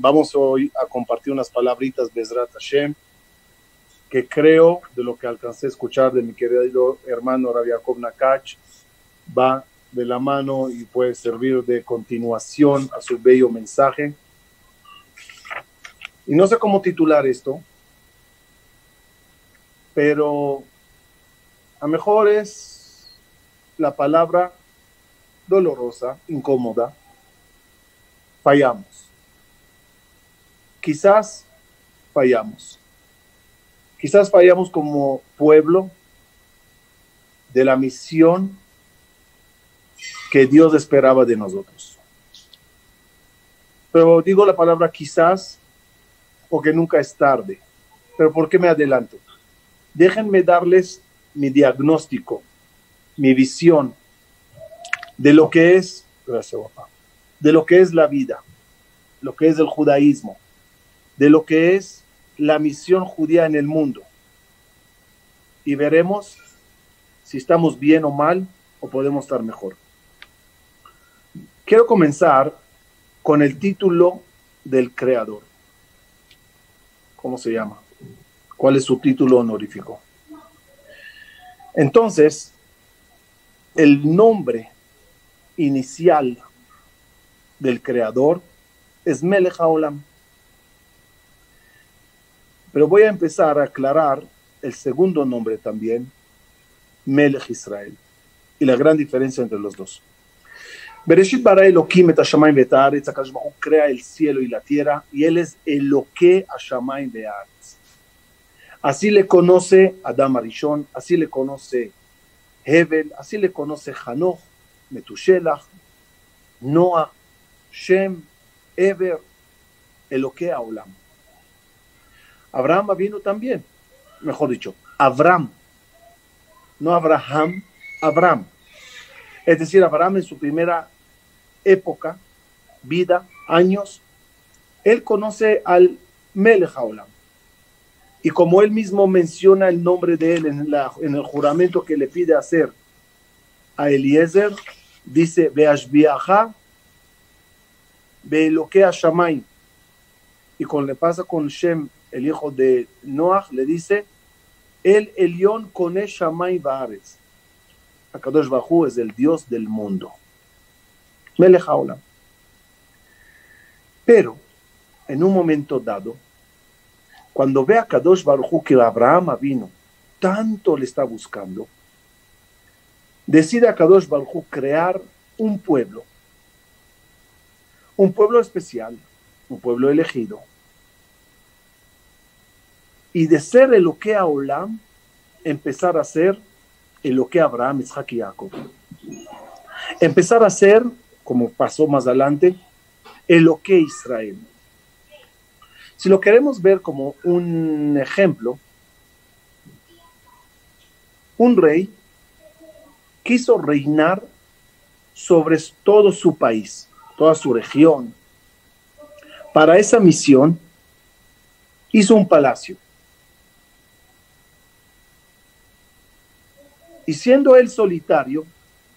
Vamos hoy a compartir unas palabritas, Bezrat Hashem, que creo, de lo que alcancé a escuchar de mi querido hermano Rabiakov Nakach, va de la mano y puede servir de continuación a su bello mensaje. Y no sé cómo titular esto, pero a mejor es la palabra dolorosa, incómoda, fallamos. Quizás fallamos. Quizás fallamos como pueblo de la misión que Dios esperaba de nosotros. Pero digo la palabra quizás porque nunca es tarde. Pero ¿por qué me adelanto? Déjenme darles mi diagnóstico, mi visión de lo que es, de lo que es la vida, lo que es el judaísmo, de lo que es la misión judía en el mundo. Y veremos si estamos bien o mal o podemos estar mejor. Quiero comenzar con el título del creador. ¿Cómo se llama? ¿Cuál es su título honorífico? Entonces, el nombre inicial del creador es Melech Haolam. Pero voy a empezar a aclarar el segundo nombre también, Melech Israel, y la gran diferencia entre los dos. Bereshit bara Elohim et hashamayim Akadosh Baruch crea el cielo y la tierra, y él es Eloque hashamayim ve'aretz. Así le conoce Adam Arishon, así le conoce Hebel, así le conoce Hanoch, Metushelach, Noah, Shem, Eber, Eloque Olam. Abraham vino también, mejor dicho, Abraham, no Abraham, Abraham. Es decir, Abraham en su primera época, vida, años, él conoce al Melech. Y como él mismo menciona el nombre de él en, el juramento que le pide hacer a Eliezer, dice, Beashbiaja, Beeloquea Shamay. Y cuando le pasa con Shem, el hijo de Noah, le dice, el Elión con Shamay Baaretz. Akadosh Bajú es el Dios del mundo. Melejaola. Pero, en un momento dado, cuando ve a Kadosh Baruj que Abraham vino, tanto le está buscando, decide a Kadosh Baruj crear un pueblo, un pueblo especial, un pueblo elegido, y de ser el que Olam, empezar a ser el que Abraham, Isaac y Jacob. Empezar a ser, como pasó más adelante, el que Israel. Si lo queremos ver como un ejemplo, un rey quiso reinar sobre todo su país, toda su región. Para esa misión hizo un palacio. Y siendo él solitario,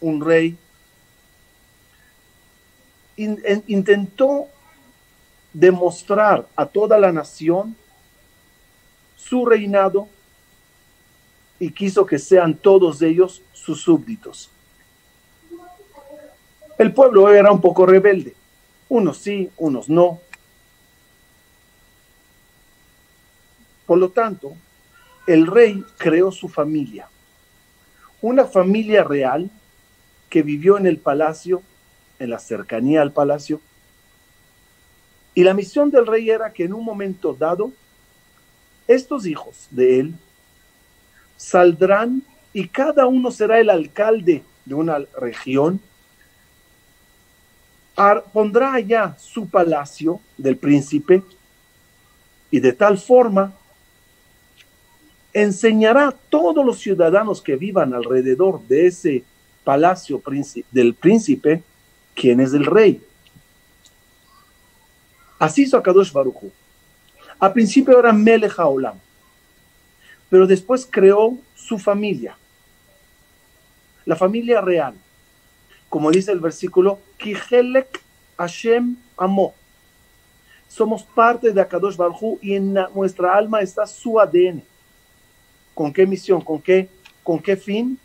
un rey, intentó demostrar a toda la nación su reinado y quiso que sean todos ellos sus súbditos. El pueblo era un poco rebelde, unos sí, unos no. Por lo tanto, el rey creó su familia, una familia real que vivió en el palacio, en la cercanía al palacio, y la misión del rey era que en un momento dado, estos hijos de él saldrán y cada uno será el alcalde de una región, pondrá allá su palacio del príncipe y de tal forma enseñará a todos los ciudadanos que vivan alrededor de ese palacio del príncipe quién es el rey. Así hizo Akadosh Baruchu. Al principio era Melech Haolam, pero después creó su familia, la familia real. Como dice el versículo, Kihelek Hashem Amo, somos parte de Akadosh Barhu y en nuestra alma está su ADN. ¿Con qué misión? ¿Con qué, con qué fin?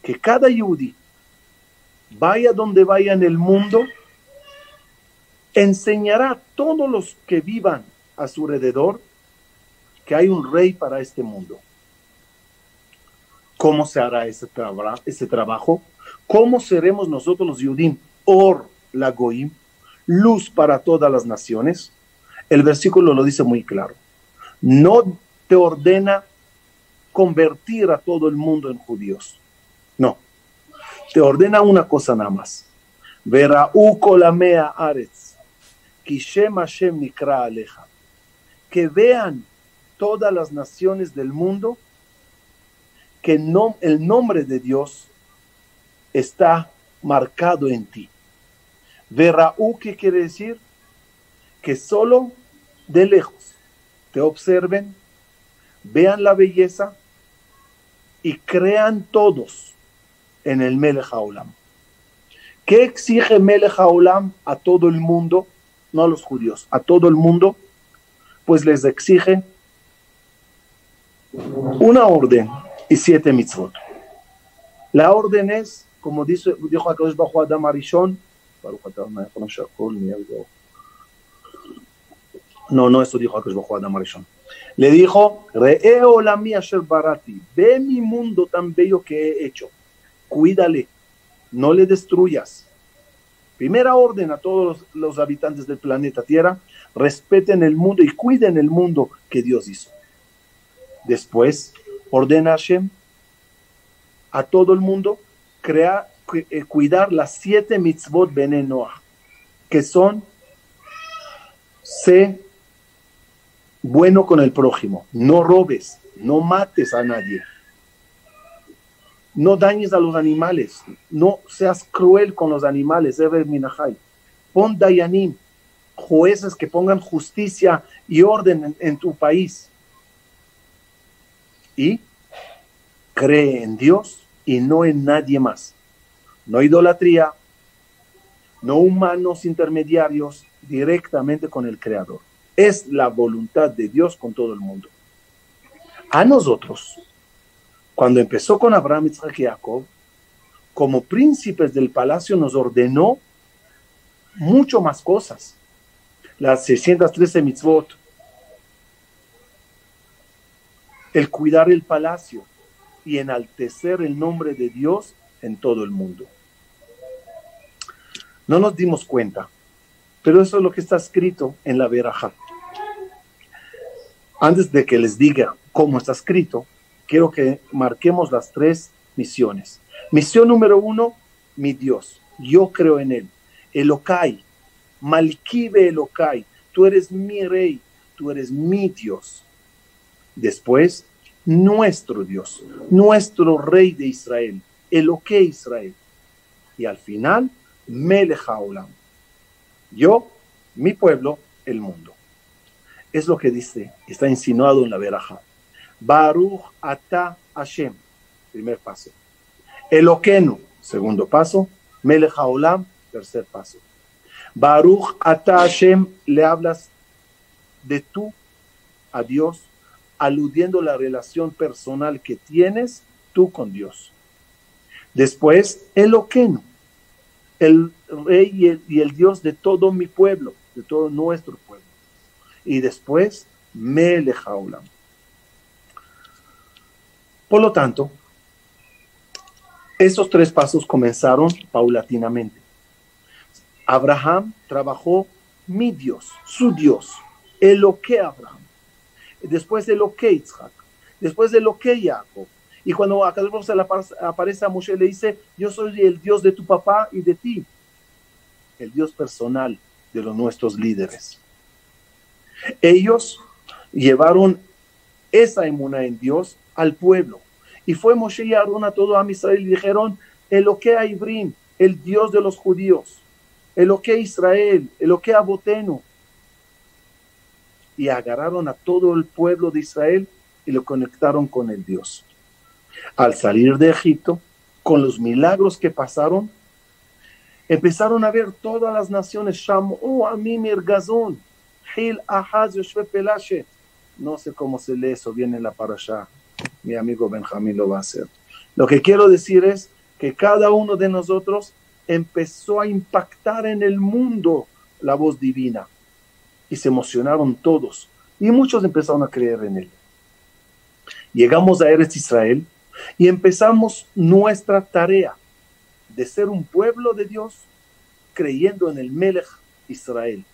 Que cada Yudi vaya donde vaya en el mundo, enseñará a todos los que vivan a su alrededor que hay un rey para este mundo. ¿Cómo se hará ese, ese trabajo? ¿Cómo seremos nosotros los Yudim? Or la Goim, luz para todas las naciones. El versículo lo dice muy claro. No te ordena convertir a todo el mundo en judíos. No. Te ordena una cosa nada más. Verá kolamea aretz, kishem Hashem aleja. Que vean todas las naciones del mundo que no, el nombre de Dios está marcado en ti. Verraú, ¿qué quiere decir? Que solo de lejos te observen, vean la belleza y crean todos en el Melech Haolam. ¿Qué exige Melech Haolam a todo el mundo? No a los judíos, a todo el mundo. Pues les exige una orden y siete mitzvot. La orden es, como dice, dijo Akadosh Bajo Adam Arishon, no, no, eso dijo Adam Arishon. Le dijo, Re'eo la mía barati, ve mi mundo tan bello que he hecho, cuídale, no le destruyas. Primera orden a todos los, habitantes del planeta Tierra, respeten el mundo y cuiden el mundo que Dios hizo. Después, ordena Hashem a todo el mundo crear eh, cuidar las siete mitzvot Noah, que son sé bueno con el prójimo, no robes, no mates a nadie, no dañes a los animales, no seas cruel con los animales, Minahai. Pon dayanim, jueces que pongan justicia y orden en tu país. Y cree en Dios y no en nadie más no idolatría, no humanos intermediarios, directamente con el Creador. Es la voluntad de Dios con todo el mundo. A nosotros, cuando empezó con Abraham, Isaac y Jacob, como príncipes del palacio nos ordenó mucho más cosas. Las 613 mitzvot, el cuidar el palacio y enaltecer el nombre de Dios en todo el mundo. No nos dimos cuenta, pero eso es lo que está escrito en la veraja. Antes de que les diga cómo está escrito, quiero que marquemos las tres misiones. Misión número uno, mi Dios. Yo creo en Él. Elokai, Malkibe Elokai. Tú eres mi rey, tú eres mi Dios. Después, nuestro Dios, nuestro rey de Israel que Israel. Y al final, Melech Yo, mi pueblo, el mundo. Es lo que dice, está insinuado en la veraja. Baruch ata Hashem, primer paso. Eloqueno, segundo paso. Melech tercer paso. Baruch ata Hashem, le hablas de tú a Dios, aludiendo la relación personal que tienes tú con Dios. Después, Eloqueno, el rey y el, Dios de todo mi pueblo, de todo nuestro pueblo. Y después, Melechaulam. Por lo tanto, esos tres pasos comenzaron paulatinamente. Abraham trabajó mi Dios, su Dios, Eloque Abraham. Después Eloque Isaac. Después Eloque Jacob y cuando a se le aparece a Moshe, le dice, yo soy el Dios de tu papá y de ti, el Dios personal de los nuestros líderes. Ellos llevaron esa inmuna en Dios al pueblo. Y fue Moshe y Aarón a todo a Israel y dijeron, Eloque a Ibrim, el Dios de los judíos, Eloque a Israel, Eloque a Boteno. Y agarraron a todo el pueblo de Israel y lo conectaron con el Dios al salir de Egipto, con los milagros que pasaron, Empezaron a ver todas las naciones, Shamu, Amimir, Gazón, Hil, Ahaz, Yoshve, Pelashe. No sé cómo se lee eso, viene en la parasha. Mi amigo Benjamín lo va a hacer. Lo que quiero decir es que cada uno de nosotros empezó a impactar en el mundo la voz divina. Y se emocionaron todos. Y muchos empezaron a creer en él. Llegamos a Eretz Israel y empezamos nuestra tarea de ser un pueblo de Dios creyendo en el Melech Israel.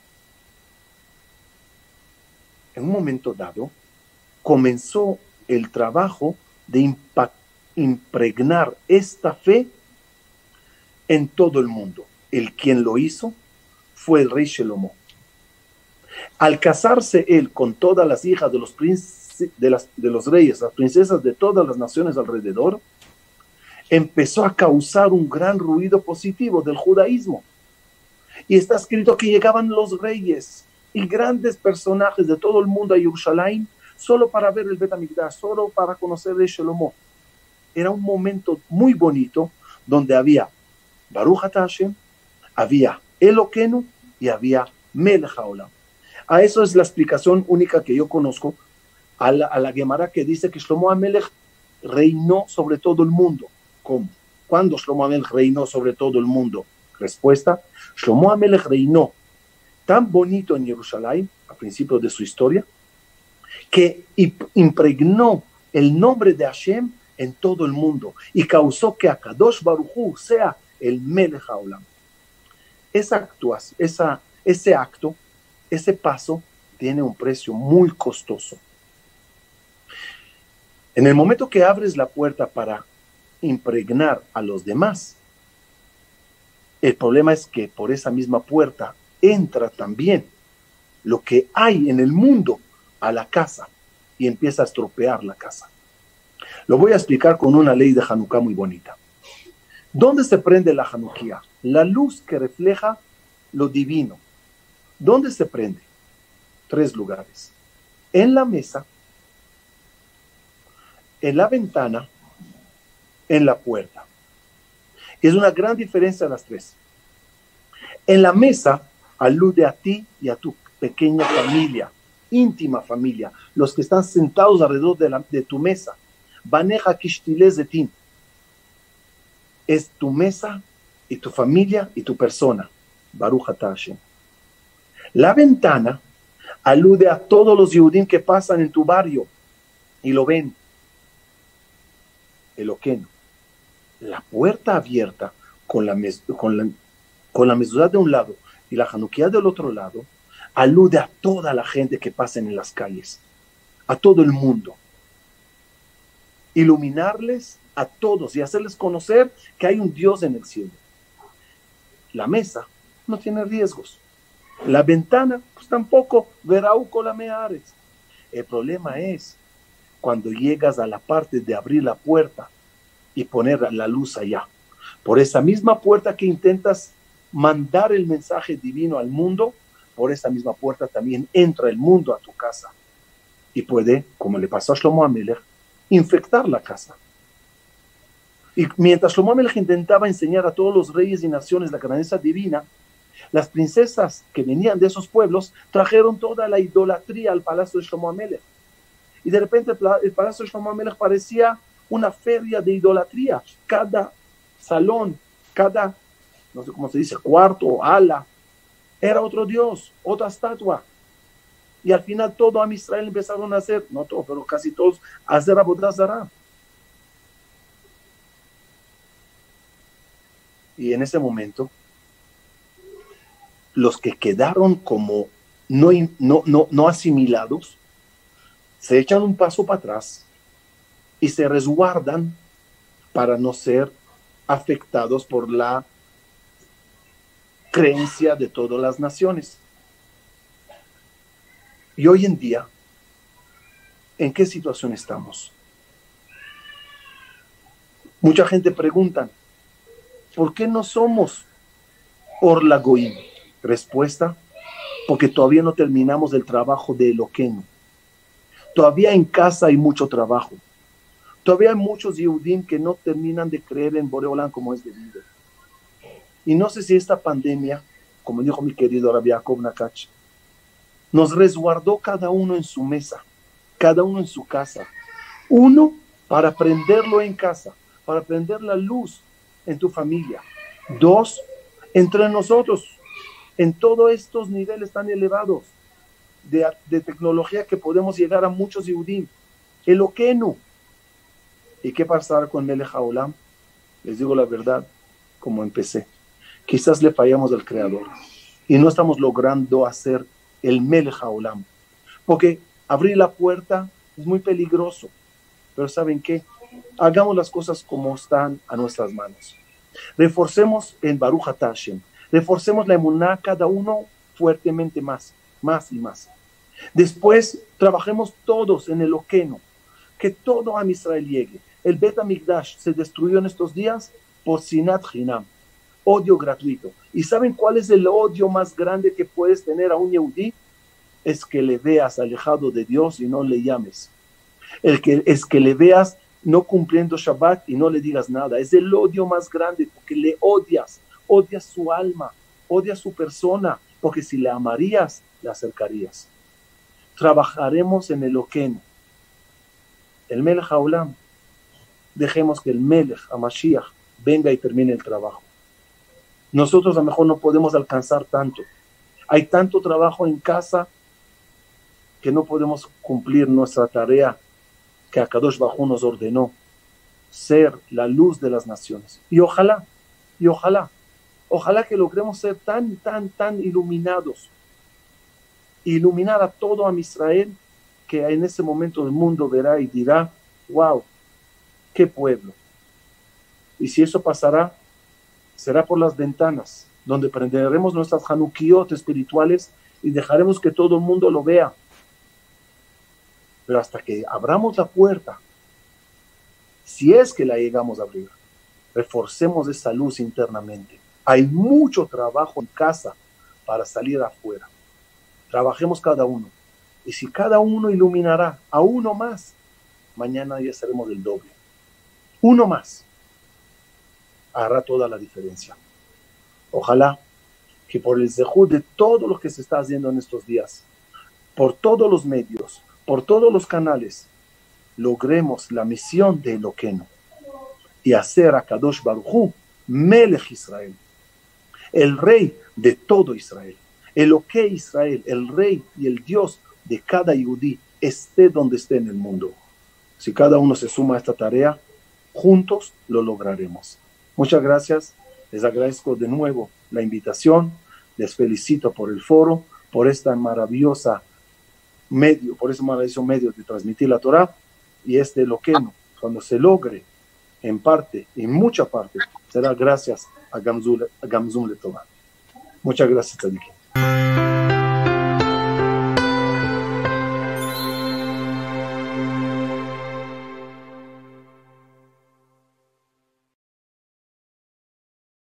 En un momento dado, comenzó el trabajo de impregnar esta fe en todo el mundo. El quien lo hizo fue el rey Shelomo. Al casarse él con todas las hijas de los, de, de los reyes, las princesas de todas las naciones alrededor, empezó a causar un gran ruido positivo del judaísmo. Y está escrito que llegaban los reyes y grandes personajes de todo el mundo a Jerusalén solo para ver el Betamigdash, solo para conocer el Shelomo. Era un momento muy bonito donde había Baruch Hashem, había Eloqueno y había Melech A eso es la explicación única que yo conozco a la, a la Gemara que dice que Shlomo Amelech reinó sobre todo el mundo. ¿Cómo? ¿Cuándo Shlomo Amelech reinó sobre todo el mundo? Respuesta, Shlomo Amelech reinó tan bonito en Jerusalén, a principios de su historia, que impregnó el nombre de Hashem en todo el mundo y causó que Akadosh Baruchu sea el Melech Haolam. Esa esa, ese acto, ese paso, tiene un precio muy costoso. En el momento que abres la puerta para impregnar a los demás, el problema es que por esa misma puerta entra también lo que hay en el mundo a la casa y empieza a estropear la casa. Lo voy a explicar con una ley de Hanukkah muy bonita. ¿Dónde se prende la Hanukkah? La luz que refleja lo divino. ¿Dónde se prende? Tres lugares. En la mesa, en la ventana, en la puerta. Es una gran diferencia las tres. En la mesa alude a ti y a tu pequeña familia, íntima familia, los que están sentados alrededor de, de tu mesa. Baneja Kishtiles de ti. Es tu mesa y tu familia y tu persona. Baruch. La ventana alude a todos los Yehudim que pasan en tu barrio y lo ven. El oqueno. La puerta abierta con la, con la, con la mesura de un lado y la januquía del otro lado alude a toda la gente que pasa en las calles, a todo el mundo. Iluminarles a todos y hacerles conocer que hay un Dios en el cielo. La mesa no tiene riesgos. La ventana, pues tampoco, la meares. El problema es cuando llegas a la parte de abrir la puerta y poner la luz allá. Por esa misma puerta que intentas mandar el mensaje divino al mundo, por esa misma puerta también entra el mundo a tu casa y puede, como le pasó a Shlomo Amelech, infectar la casa. Y mientras Shlomo Amelech intentaba enseñar a todos los reyes y naciones la grandeza divina, las princesas que venían de esos pueblos trajeron toda la idolatría al palacio de Shlomo Amelech. Y de repente el palacio de Shlomo Amelech parecía una feria de idolatría. Cada salón, cada, no sé cómo se dice, cuarto, ala, era otro dios, otra estatua. Y al final todo a Israel empezaron a hacer, no todo, pero casi todos, a hacer Abodazara. Y en ese momento los que quedaron como no, no, no, asimilados, se echan un paso para atrás y se resguardan para no ser afectados por la creencia de todas las naciones. Y hoy en día, ¿en qué situación estamos? Mucha gente pregunta, ¿por qué no somos Orla? Respuesta, porque todavía no terminamos el trabajo de Eloqueno. Todavía en casa hay mucho trabajo. Todavía hay muchos Yehudim que no terminan de creer en Boreolán como es debido. Y no sé si esta pandemia, como dijo mi querido Rabbi Jacob Nakach, nos resguardó cada uno en su mesa, cada uno en su casa. Uno, para prenderlo en casa, para prender la luz en tu familia. Dos, entre nosotros, en todos estos niveles tan elevados de, tecnología que podemos llegar a muchos Yehudim. El Okenu. ¿Y qué pasará con Melech Haolam? Les digo la verdad, como empecé. Quizás le fallamos al Creador y no estamos logrando hacer el Melech Haolam. Porque abrir la puerta es muy peligroso. Pero ¿saben qué? Hagamos las cosas como están a nuestras manos. Reforcemos en Baruch Hashem. Reforcemos la emuná cada uno fuertemente más, más y más. Después trabajemos todos en el Oqueno, que todo a Israel llegue. El Bet Amigdash se destruyó en estos días por Sinat Hinam, odio gratuito. ¿Y saben cuál es el odio más grande que puedes tener a un Yehudí? Es que le veas alejado de Dios y no le llames. El que, es que le veas no cumpliendo Shabbat y no le digas nada. Es el odio más grande porque le odias, odias su alma, odias su persona, porque si le amarías, le acercarías trabajaremos en el Oken. El Melech Haolam. Dejemos que el Melech, Amashiach, venga y termine el trabajo. Nosotros a lo mejor no podemos alcanzar tanto. Hay tanto trabajo en casa que no podemos cumplir nuestra tarea que Akadosh Bajú nos ordenó, ser la luz de las naciones. Y ojalá, y ojalá, ojalá que logremos ser tan, tan, tan iluminados iluminar a todo a Israel, que en ese momento el mundo verá y dirá, wow, qué pueblo. Y si eso pasará, será por las ventanas, donde prenderemos nuestras Hanukiot espirituales y dejaremos que todo el mundo lo vea. Pero hasta que abramos la puerta, si es que la llegamos a abrir, reforcemos esa luz internamente. Hay mucho trabajo en casa para salir afuera. Trabajemos cada uno. Y si cada uno iluminará a uno más, mañana ya seremos del doble. Uno más hará toda la diferencia. Ojalá que por el zehud de todo lo que se está haciendo en estos días, por todos los medios, por todos los canales, logremos la misión de Eloqueno y hacer a Kadosh Baruchu Melech Israel, el rey de todo Israel el que Israel, el rey y el Dios de cada yudí, esté donde esté en el mundo. Si cada uno se suma a esta tarea, juntos lo lograremos. Muchas gracias. Les agradezco de nuevo la invitación. Les felicito por el foro, por esta maravillosa medio, por ese maravilloso medio de transmitir la Torah y este loqueno, cuando se logre en parte, en mucha parte, será gracias a Gamzul, a Muchas gracias, Tadiki.